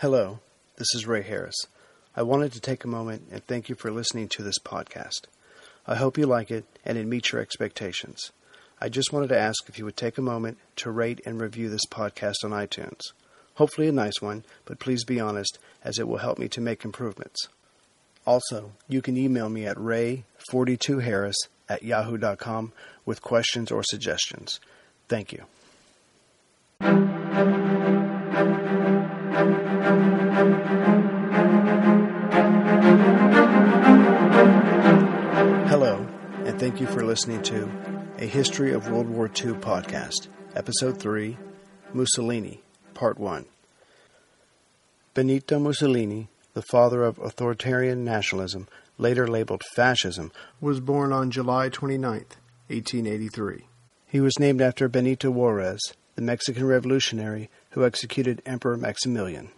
Hello, this is Ray Harris. I wanted to take a moment and thank you for listening to this podcast. I hope you like it and it meets your expectations. I just wanted to ask if you would take a moment to rate and review this podcast on iTunes. Hopefully, a nice one, but please be honest, as it will help me to make improvements. Also, you can email me at ray42harris at yahoo.com with questions or suggestions. Thank you. Thank you for listening to A History of World War II podcast, Episode 3 Mussolini, Part 1. Benito Mussolini, the father of authoritarian nationalism, later labeled fascism, was born on July 29, 1883. He was named after Benito Juarez, the Mexican revolutionary who executed Emperor Maximilian.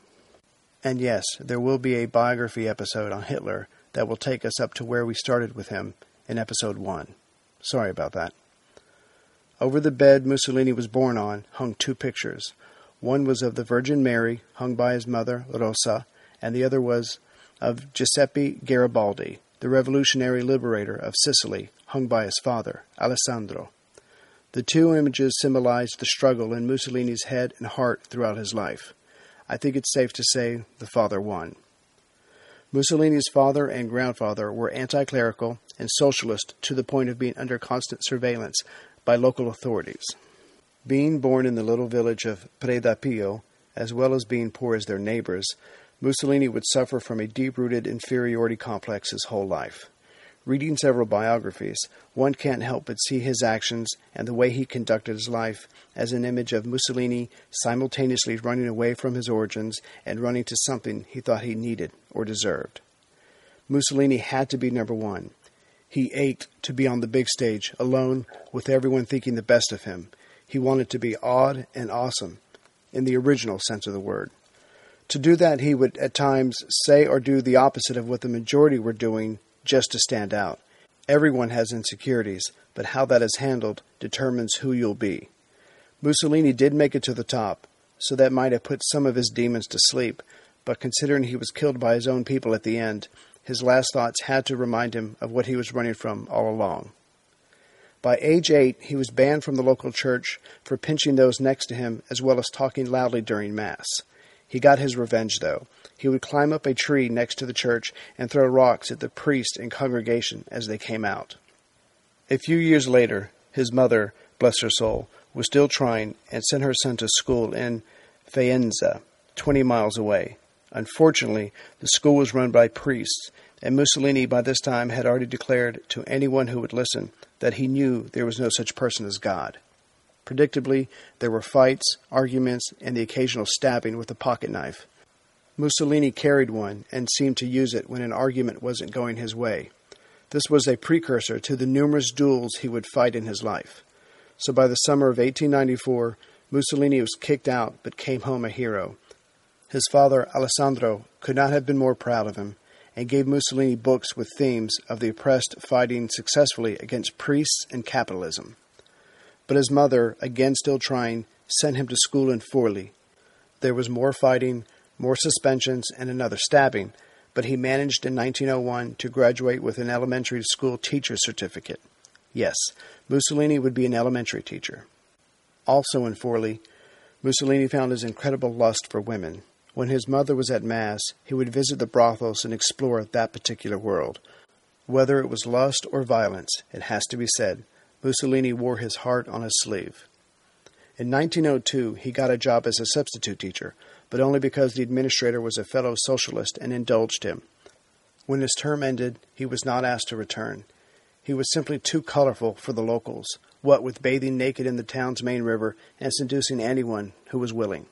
And yes, there will be a biography episode on Hitler that will take us up to where we started with him in episode 1. Sorry about that. Over the bed Mussolini was born on hung two pictures. One was of the Virgin Mary, hung by his mother, Rosa, and the other was of Giuseppe Garibaldi, the revolutionary liberator of Sicily, hung by his father, Alessandro. The two images symbolized the struggle in Mussolini's head and heart throughout his life. I think it's safe to say the father won. Mussolini's father and grandfather were anti clerical and socialist to the point of being under constant surveillance by local authorities. Being born in the little village of Predappio, as well as being poor as their neighbors, Mussolini would suffer from a deep rooted inferiority complex his whole life. Reading several biographies, one can't help but see his actions and the way he conducted his life as an image of Mussolini simultaneously running away from his origins and running to something he thought he needed or deserved. Mussolini had to be number one. He ached to be on the big stage, alone, with everyone thinking the best of him. He wanted to be odd and awesome, in the original sense of the word. To do that, he would at times say or do the opposite of what the majority were doing just to stand out. Everyone has insecurities, but how that is handled determines who you'll be. Mussolini did make it to the top, so that might have put some of his demons to sleep, but considering he was killed by his own people at the end, his last thoughts had to remind him of what he was running from all along. By age eight, he was banned from the local church for pinching those next to him as well as talking loudly during Mass. He got his revenge, though. He would climb up a tree next to the church and throw rocks at the priest and congregation as they came out. A few years later, his mother, bless her soul, was still trying and sent her son to school in Faenza, 20 miles away. Unfortunately, the school was run by priests, and Mussolini by this time had already declared to anyone who would listen that he knew there was no such person as God. Predictably, there were fights, arguments, and the occasional stabbing with a pocket knife. Mussolini carried one and seemed to use it when an argument wasn't going his way. This was a precursor to the numerous duels he would fight in his life. So by the summer of 1894, Mussolini was kicked out but came home a hero. His father, Alessandro, could not have been more proud of him and gave Mussolini books with themes of the oppressed fighting successfully against priests and capitalism. But his mother, again still trying, sent him to school in Forli. There was more fighting, more suspensions, and another stabbing, but he managed in 1901 to graduate with an elementary school teacher certificate. Yes, Mussolini would be an elementary teacher. Also in Forli, Mussolini found his incredible lust for women. When his mother was at Mass, he would visit the brothels and explore that particular world. Whether it was lust or violence, it has to be said, Mussolini wore his heart on his sleeve. In 1902, he got a job as a substitute teacher, but only because the administrator was a fellow socialist and indulged him. When his term ended, he was not asked to return. He was simply too colorful for the locals, what with bathing naked in the town's main river and seducing anyone who was willing.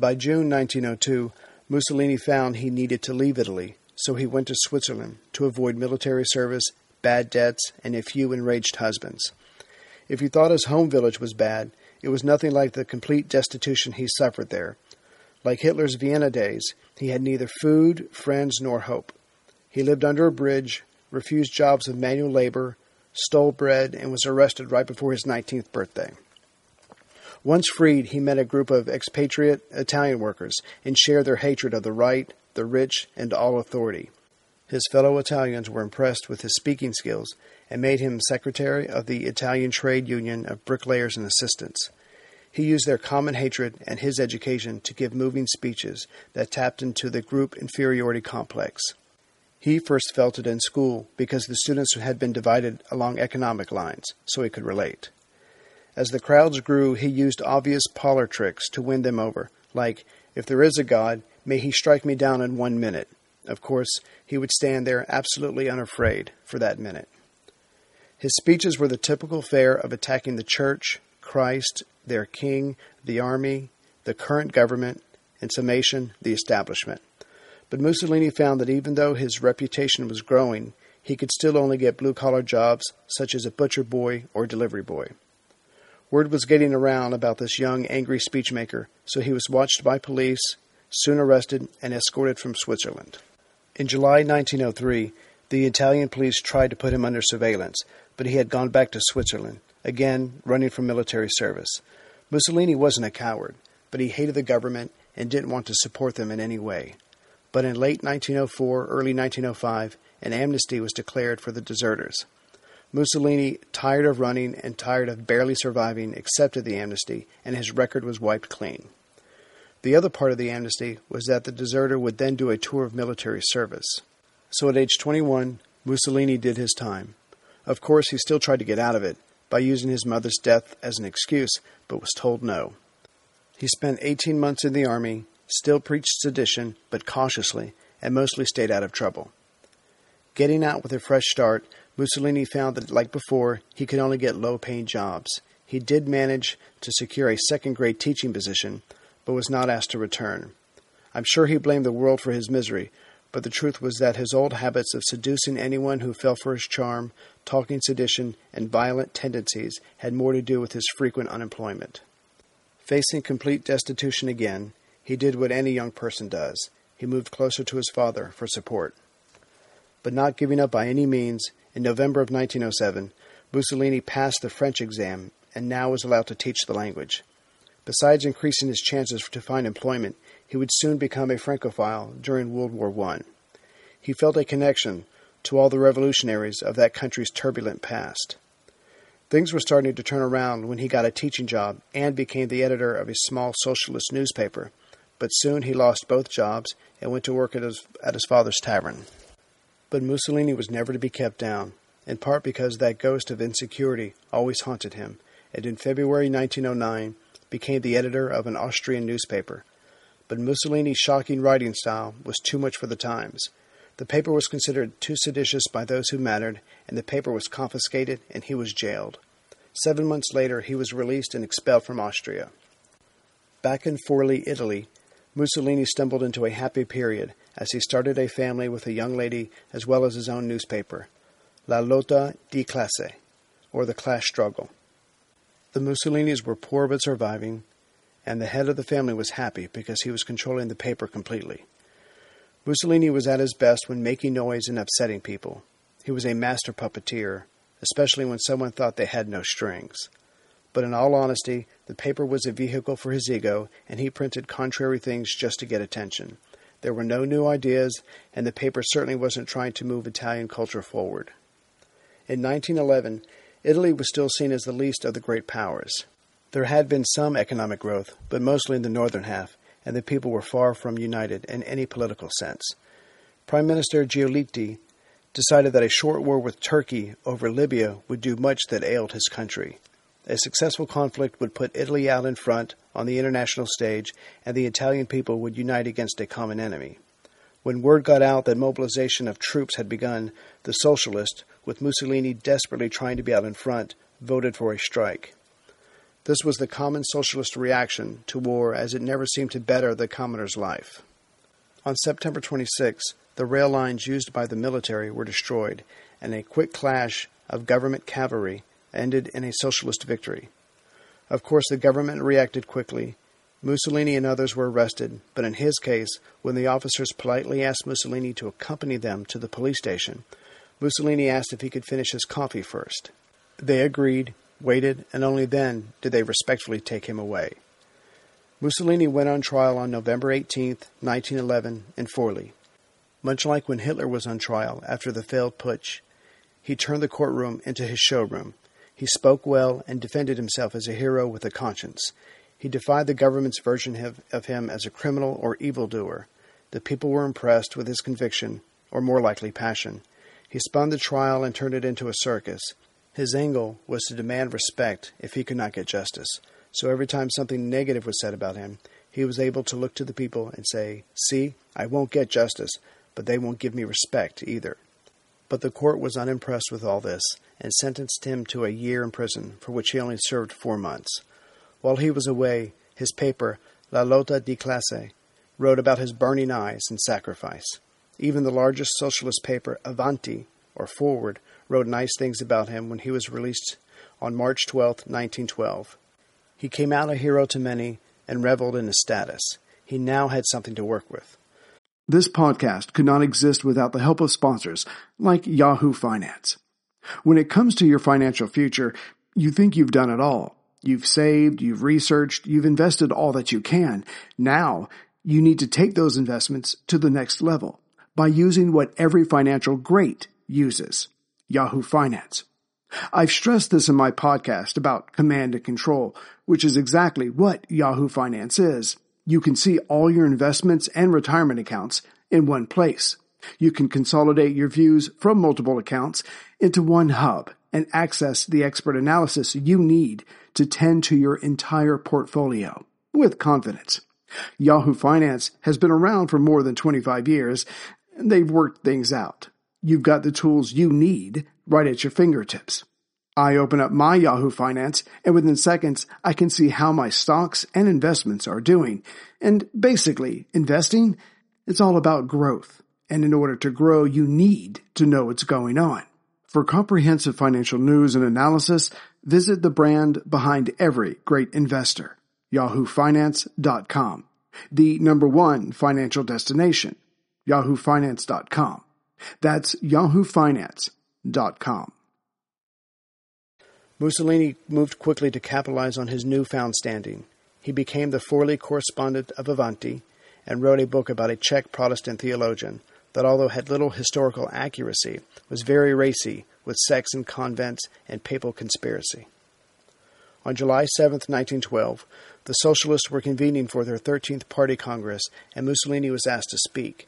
By June 1902, Mussolini found he needed to leave Italy, so he went to Switzerland to avoid military service, bad debts, and a few enraged husbands. If he thought his home village was bad, it was nothing like the complete destitution he suffered there. Like Hitler's Vienna days, he had neither food, friends, nor hope. He lived under a bridge, refused jobs of manual labor, stole bread, and was arrested right before his 19th birthday. Once freed, he met a group of expatriate Italian workers and shared their hatred of the right, the rich, and all authority. His fellow Italians were impressed with his speaking skills and made him secretary of the Italian Trade Union of Bricklayers and Assistants. He used their common hatred and his education to give moving speeches that tapped into the group inferiority complex. He first felt it in school because the students had been divided along economic lines, so he could relate. As the crowds grew, he used obvious parlor tricks to win them over, like, If there is a God, may he strike me down in one minute. Of course, he would stand there absolutely unafraid for that minute. His speeches were the typical fare of attacking the church, Christ, their king, the army, the current government, in summation, the establishment. But Mussolini found that even though his reputation was growing, he could still only get blue collar jobs such as a butcher boy or delivery boy. Word was getting around about this young, angry speechmaker, so he was watched by police, soon arrested, and escorted from Switzerland. In July 1903, the Italian police tried to put him under surveillance, but he had gone back to Switzerland, again running from military service. Mussolini wasn't a coward, but he hated the government and didn't want to support them in any way. But in late 1904, early 1905, an amnesty was declared for the deserters. Mussolini, tired of running and tired of barely surviving, accepted the amnesty, and his record was wiped clean. The other part of the amnesty was that the deserter would then do a tour of military service. So at age 21, Mussolini did his time. Of course, he still tried to get out of it by using his mother's death as an excuse, but was told no. He spent 18 months in the army, still preached sedition, but cautiously, and mostly stayed out of trouble. Getting out with a fresh start, Mussolini found that, like before, he could only get low paying jobs. He did manage to secure a second grade teaching position, but was not asked to return. I'm sure he blamed the world for his misery, but the truth was that his old habits of seducing anyone who fell for his charm, talking sedition, and violent tendencies had more to do with his frequent unemployment. Facing complete destitution again, he did what any young person does he moved closer to his father for support. But not giving up by any means, in November of 1907, Mussolini passed the French exam and now was allowed to teach the language. Besides increasing his chances to find employment, he would soon become a Francophile during World War I. He felt a connection to all the revolutionaries of that country's turbulent past. Things were starting to turn around when he got a teaching job and became the editor of a small socialist newspaper, but soon he lost both jobs and went to work at his, at his father's tavern. But Mussolini was never to be kept down, in part because that ghost of insecurity always haunted him, and in February 1909 became the editor of an Austrian newspaper. But Mussolini's shocking writing style was too much for the times. The paper was considered too seditious by those who mattered, and the paper was confiscated and he was jailed. Seven months later, he was released and expelled from Austria. Back in Forli, Italy, Mussolini stumbled into a happy period as he started a family with a young lady as well as his own newspaper, La Lotta di Classe, or the Class Struggle. The Mussolinis were poor but surviving, and the head of the family was happy because he was controlling the paper completely. Mussolini was at his best when making noise and upsetting people. He was a master puppeteer, especially when someone thought they had no strings. But in all honesty, the paper was a vehicle for his ego, and he printed contrary things just to get attention. There were no new ideas, and the paper certainly wasn't trying to move Italian culture forward. In 1911, Italy was still seen as the least of the great powers. There had been some economic growth, but mostly in the northern half, and the people were far from united in any political sense. Prime Minister Giolitti decided that a short war with Turkey over Libya would do much that ailed his country. A successful conflict would put Italy out in front on the international stage, and the Italian people would unite against a common enemy. When word got out that mobilization of troops had begun, the Socialists, with Mussolini desperately trying to be out in front, voted for a strike. This was the common socialist reaction to war as it never seemed to better the commoner's life. On September 26, the rail lines used by the military were destroyed, and a quick clash of government cavalry ended in a socialist victory. Of course, the government reacted quickly. Mussolini and others were arrested, but in his case, when the officers politely asked Mussolini to accompany them to the police station, Mussolini asked if he could finish his coffee first. They agreed, waited, and only then did they respectfully take him away. Mussolini went on trial on November 18, 1911, in Forli. Much like when Hitler was on trial after the failed putsch, he turned the courtroom into his showroom. He spoke well and defended himself as a hero with a conscience. He defied the government's version of him as a criminal or evildoer. The people were impressed with his conviction, or more likely passion. He spun the trial and turned it into a circus. His angle was to demand respect if he could not get justice. So every time something negative was said about him, he was able to look to the people and say, See, I won't get justice, but they won't give me respect either. But the court was unimpressed with all this and sentenced him to a year in prison, for which he only served four months. While he was away, his paper, La Lotta di Classe, wrote about his burning eyes and sacrifice. Even the largest socialist paper, Avanti, or Forward, wrote nice things about him when he was released on March 12, 1912. He came out a hero to many and reveled in his status. He now had something to work with. This podcast could not exist without the help of sponsors like Yahoo Finance. When it comes to your financial future, you think you've done it all. You've saved, you've researched, you've invested all that you can. Now, you need to take those investments to the next level by using what every financial great uses Yahoo Finance. I've stressed this in my podcast about command and control, which is exactly what Yahoo Finance is. You can see all your investments and retirement accounts in one place. You can consolidate your views from multiple accounts into one hub and access the expert analysis you need to tend to your entire portfolio with confidence. Yahoo Finance has been around for more than 25 years and they've worked things out. You've got the tools you need right at your fingertips. I open up my Yahoo Finance and within seconds I can see how my stocks and investments are doing. And basically, investing, it's all about growth. And in order to grow, you need to know what's going on. For comprehensive financial news and analysis, visit the brand behind every great investor, yahoofinance.com, the number one financial destination, yahoofinance.com. That's yahoofinance.com. Mussolini moved quickly to capitalize on his newfound standing. He became the Forli correspondent of Avanti and wrote a book about a Czech Protestant theologian that, although had little historical accuracy, was very racy with sex in convents and papal conspiracy. On July 7, 1912, the Socialists were convening for their 13th Party Congress, and Mussolini was asked to speak.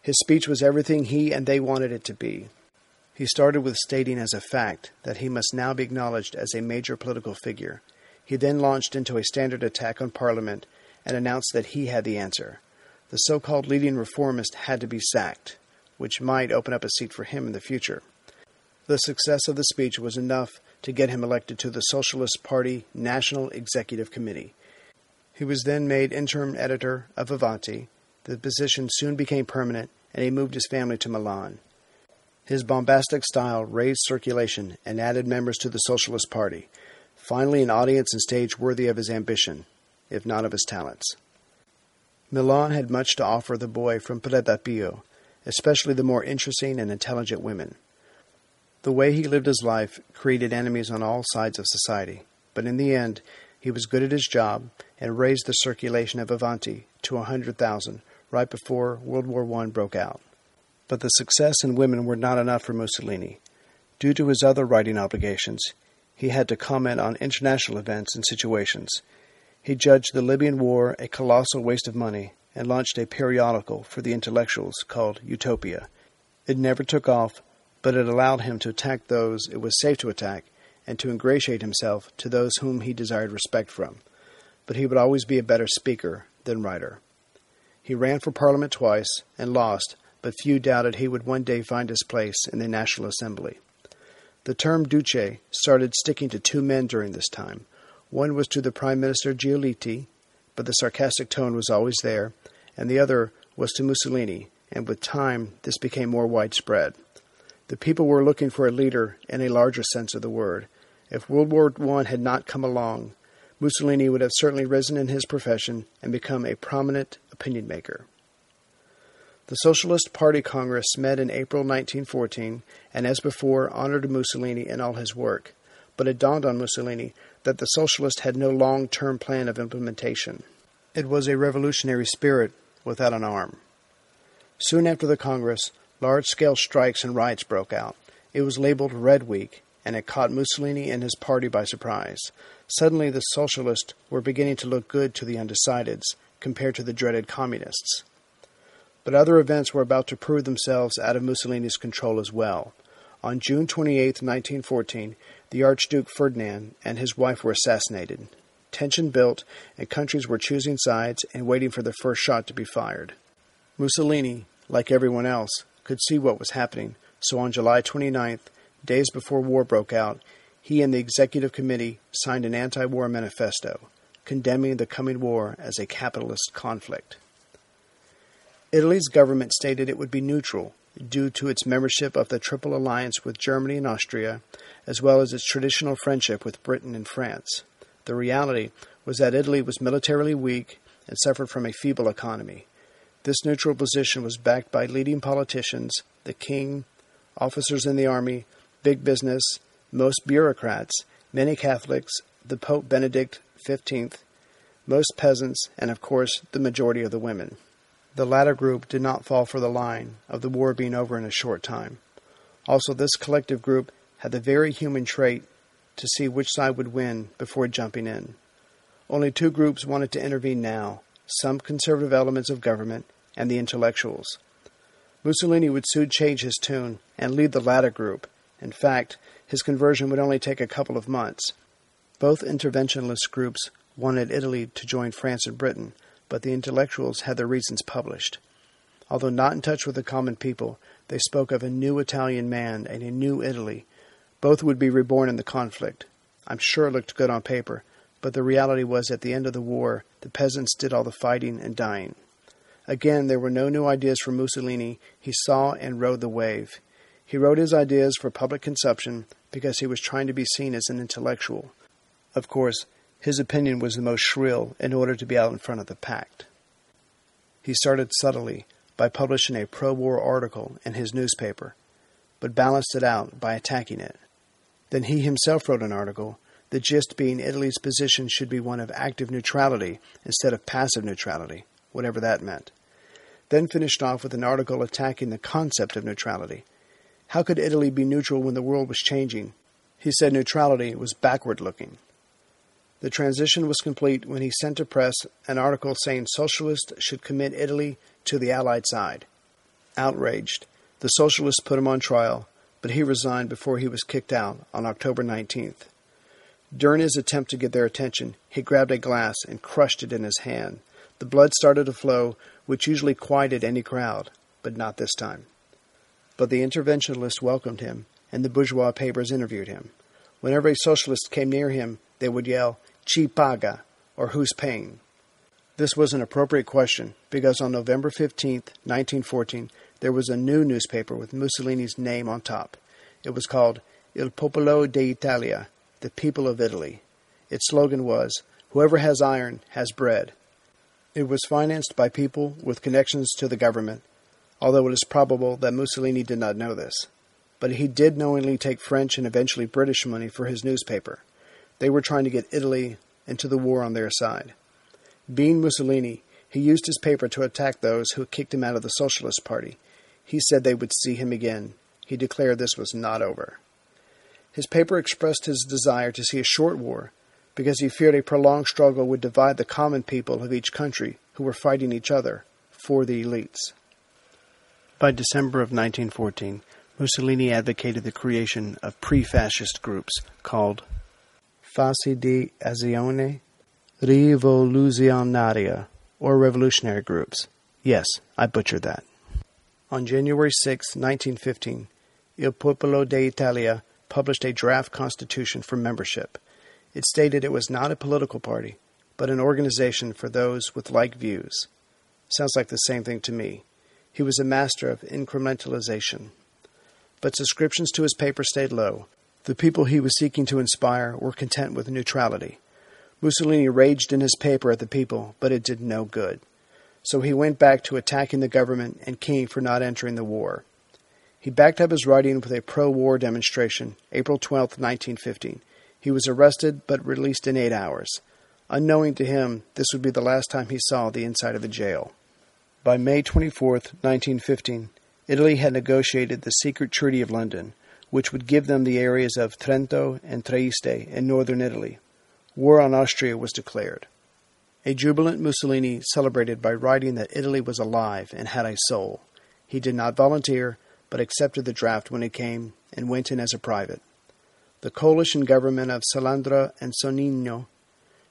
His speech was everything he and they wanted it to be. He started with stating as a fact that he must now be acknowledged as a major political figure. He then launched into a standard attack on Parliament and announced that he had the answer. The so called leading reformist had to be sacked, which might open up a seat for him in the future. The success of the speech was enough to get him elected to the Socialist Party National Executive Committee. He was then made interim editor of Avanti. The position soon became permanent, and he moved his family to Milan. His bombastic style raised circulation and added members to the Socialist Party, finally, an audience and stage worthy of his ambition, if not of his talents. Milan had much to offer the boy from Predappio, especially the more interesting and intelligent women. The way he lived his life created enemies on all sides of society, but in the end, he was good at his job and raised the circulation of Avanti to a hundred thousand right before World War I broke out. But the success in women were not enough for Mussolini. Due to his other writing obligations, he had to comment on international events and situations. He judged the Libyan war a colossal waste of money and launched a periodical for the intellectuals called Utopia. It never took off, but it allowed him to attack those it was safe to attack and to ingratiate himself to those whom he desired respect from. But he would always be a better speaker than writer. He ran for Parliament twice and lost, but few doubted he would one day find his place in the National Assembly. The term duce started sticking to two men during this time. One was to the Prime Minister Giolitti, but the sarcastic tone was always there, and the other was to Mussolini, and with time this became more widespread. The people were looking for a leader in a larger sense of the word. If World War I had not come along, Mussolini would have certainly risen in his profession and become a prominent opinion maker. The Socialist Party Congress met in April 1914 and, as before, honored Mussolini in all his work. But it dawned on Mussolini that the Socialists had no long term plan of implementation. It was a revolutionary spirit without an arm. Soon after the Congress, large scale strikes and riots broke out. It was labeled Red Week, and it caught Mussolini and his party by surprise. Suddenly, the socialists were beginning to look good to the undecideds compared to the dreaded communists. But other events were about to prove themselves out of Mussolini's control as well. On June 28, 1914, the Archduke Ferdinand and his wife were assassinated. Tension built, and countries were choosing sides and waiting for the first shot to be fired. Mussolini, like everyone else, could see what was happening, so on July 29th, days before war broke out, he and the executive committee signed an anti war manifesto, condemning the coming war as a capitalist conflict. Italy's government stated it would be neutral due to its membership of the Triple Alliance with Germany and Austria, as well as its traditional friendship with Britain and France. The reality was that Italy was militarily weak and suffered from a feeble economy. This neutral position was backed by leading politicians, the king, officers in the army, big business, most bureaucrats, many Catholics, the Pope Benedict XV, most peasants, and of course the majority of the women. The latter group did not fall for the line of the war being over in a short time. Also, this collective group had the very human trait to see which side would win before jumping in. Only two groups wanted to intervene now some conservative elements of government and the intellectuals. Mussolini would soon change his tune and lead the latter group. In fact, his conversion would only take a couple of months. Both interventionist groups wanted Italy to join France and Britain, but the intellectuals had their reasons published. Although not in touch with the common people, they spoke of a new Italian man and a new Italy. Both would be reborn in the conflict. I'm sure it looked good on paper, but the reality was at the end of the war, the peasants did all the fighting and dying. Again, there were no new ideas for Mussolini. He saw and rode the wave. He wrote his ideas for public consumption because he was trying to be seen as an intellectual. Of course, his opinion was the most shrill in order to be out in front of the pact. He started subtly by publishing a pro war article in his newspaper, but balanced it out by attacking it. Then he himself wrote an article, the gist being Italy's position should be one of active neutrality instead of passive neutrality whatever that meant. Then finished off with an article attacking the concept of neutrality. How could Italy be neutral when the world was changing? He said neutrality was backward looking. The transition was complete when he sent to press an article saying socialists should commit Italy to the Allied side. Outraged, the socialists put him on trial, but he resigned before he was kicked out on October 19th. During his attempt to get their attention, he grabbed a glass and crushed it in his hand. The blood started to flow, which usually quieted any crowd, but not this time. But the interventionists welcomed him, and the bourgeois papers interviewed him. Whenever a socialist came near him, they would yell, Chi paga, or who's paying? This was an appropriate question because on November 15, 1914, there was a new newspaper with Mussolini's name on top. It was called Il Popolo d'Italia, the people of Italy. Its slogan was, Whoever has iron has bread. It was financed by people with connections to the government, although it is probable that Mussolini did not know this. But he did knowingly take French and eventually British money for his newspaper. They were trying to get Italy into the war on their side. Being Mussolini, he used his paper to attack those who kicked him out of the Socialist Party. He said they would see him again. He declared this was not over. His paper expressed his desire to see a short war because he feared a prolonged struggle would divide the common people of each country who were fighting each other for the elites. By December of 1914, Mussolini advocated the creation of pre fascist groups called Fasi di Azione Rivoluzionaria, or revolutionary groups. Yes, I butchered that. On January 6, 1915, Il Popolo d'Italia published a draft constitution for membership It stated it was not a political party, but an organization for those with like views. Sounds like the same thing to me. He was a master of incrementalization. But subscriptions to his paper stayed low. The people he was seeking to inspire were content with neutrality. Mussolini raged in his paper at the people, but it did no good. So he went back to attacking the government and king for not entering the war. He backed up his writing with a pro war demonstration, April 12, 1915. He was arrested but released in eight hours. Unknowing to him, this would be the last time he saw the inside of a jail. By May 24, 1915, Italy had negotiated the secret Treaty of London, which would give them the areas of Trento and Trieste in northern Italy. War on Austria was declared. A jubilant Mussolini celebrated by writing that Italy was alive and had a soul. He did not volunteer, but accepted the draft when it came and went in as a private. The coalition government of Salandra and Sonnino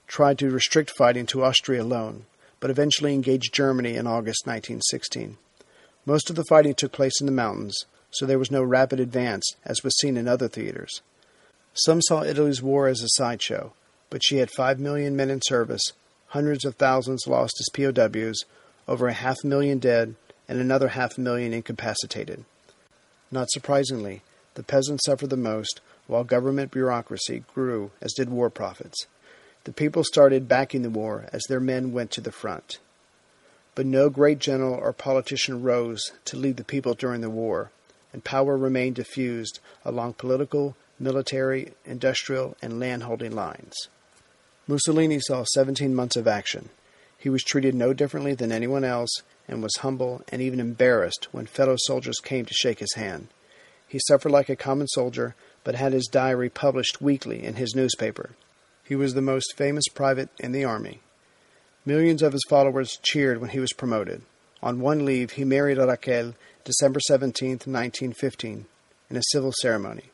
tried to restrict fighting to Austria alone, but eventually engaged Germany in August 1916. Most of the fighting took place in the mountains, so there was no rapid advance as was seen in other theaters. Some saw Italy's war as a sideshow, but she had five million men in service, hundreds of thousands lost as POWs, over a half million dead, and another half million incapacitated. Not surprisingly, the peasants suffered the most, while government bureaucracy grew, as did war profits. The people started backing the war as their men went to the front. But no great general or politician rose to lead the people during the war, and power remained diffused along political, military, industrial, and landholding lines. Mussolini saw 17 months of action. He was treated no differently than anyone else and was humble and even embarrassed when fellow soldiers came to shake his hand. He suffered like a common soldier, but had his diary published weekly in his newspaper. He was the most famous private in the army. Millions of his followers cheered when he was promoted. On one leave, he married Raquel December 17, 1915, in a civil ceremony.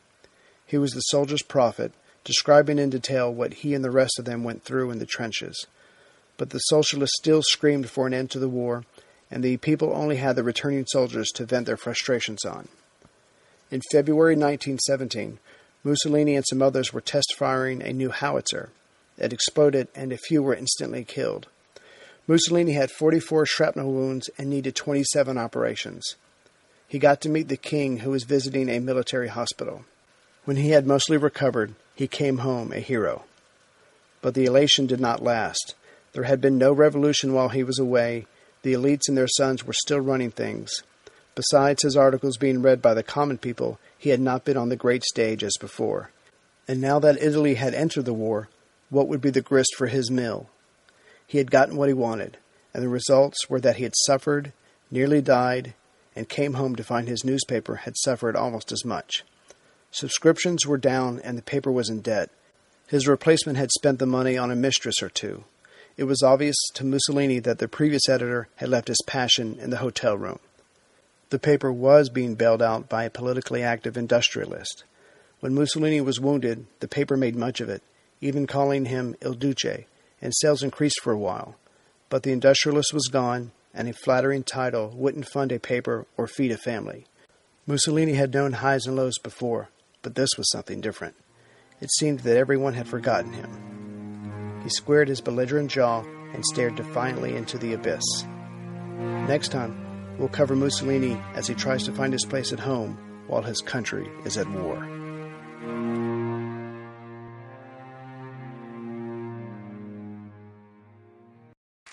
He was the soldier's prophet, describing in detail what he and the rest of them went through in the trenches. But the socialists still screamed for an end to the war, and the people only had the returning soldiers to vent their frustrations on. In February 1917, Mussolini and some others were test firing a new howitzer. It exploded, and a few were instantly killed. Mussolini had 44 shrapnel wounds and needed 27 operations. He got to meet the king, who was visiting a military hospital. When he had mostly recovered, he came home a hero. But the elation did not last. There had been no revolution while he was away. The elites and their sons were still running things. Besides his articles being read by the common people, he had not been on the great stage as before. And now that Italy had entered the war, what would be the grist for his mill? He had gotten what he wanted, and the results were that he had suffered, nearly died, and came home to find his newspaper had suffered almost as much. Subscriptions were down and the paper was in debt. His replacement had spent the money on a mistress or two. It was obvious to Mussolini that the previous editor had left his passion in the hotel room. The paper was being bailed out by a politically active industrialist. When Mussolini was wounded, the paper made much of it, even calling him Il Duce, and sales increased for a while. But the industrialist was gone, and a flattering title wouldn't fund a paper or feed a family. Mussolini had known highs and lows before, but this was something different. It seemed that everyone had forgotten him. He squared his belligerent jaw and stared defiantly into the abyss. Next time, we'll cover Mussolini as he tries to find his place at home while his country is at war.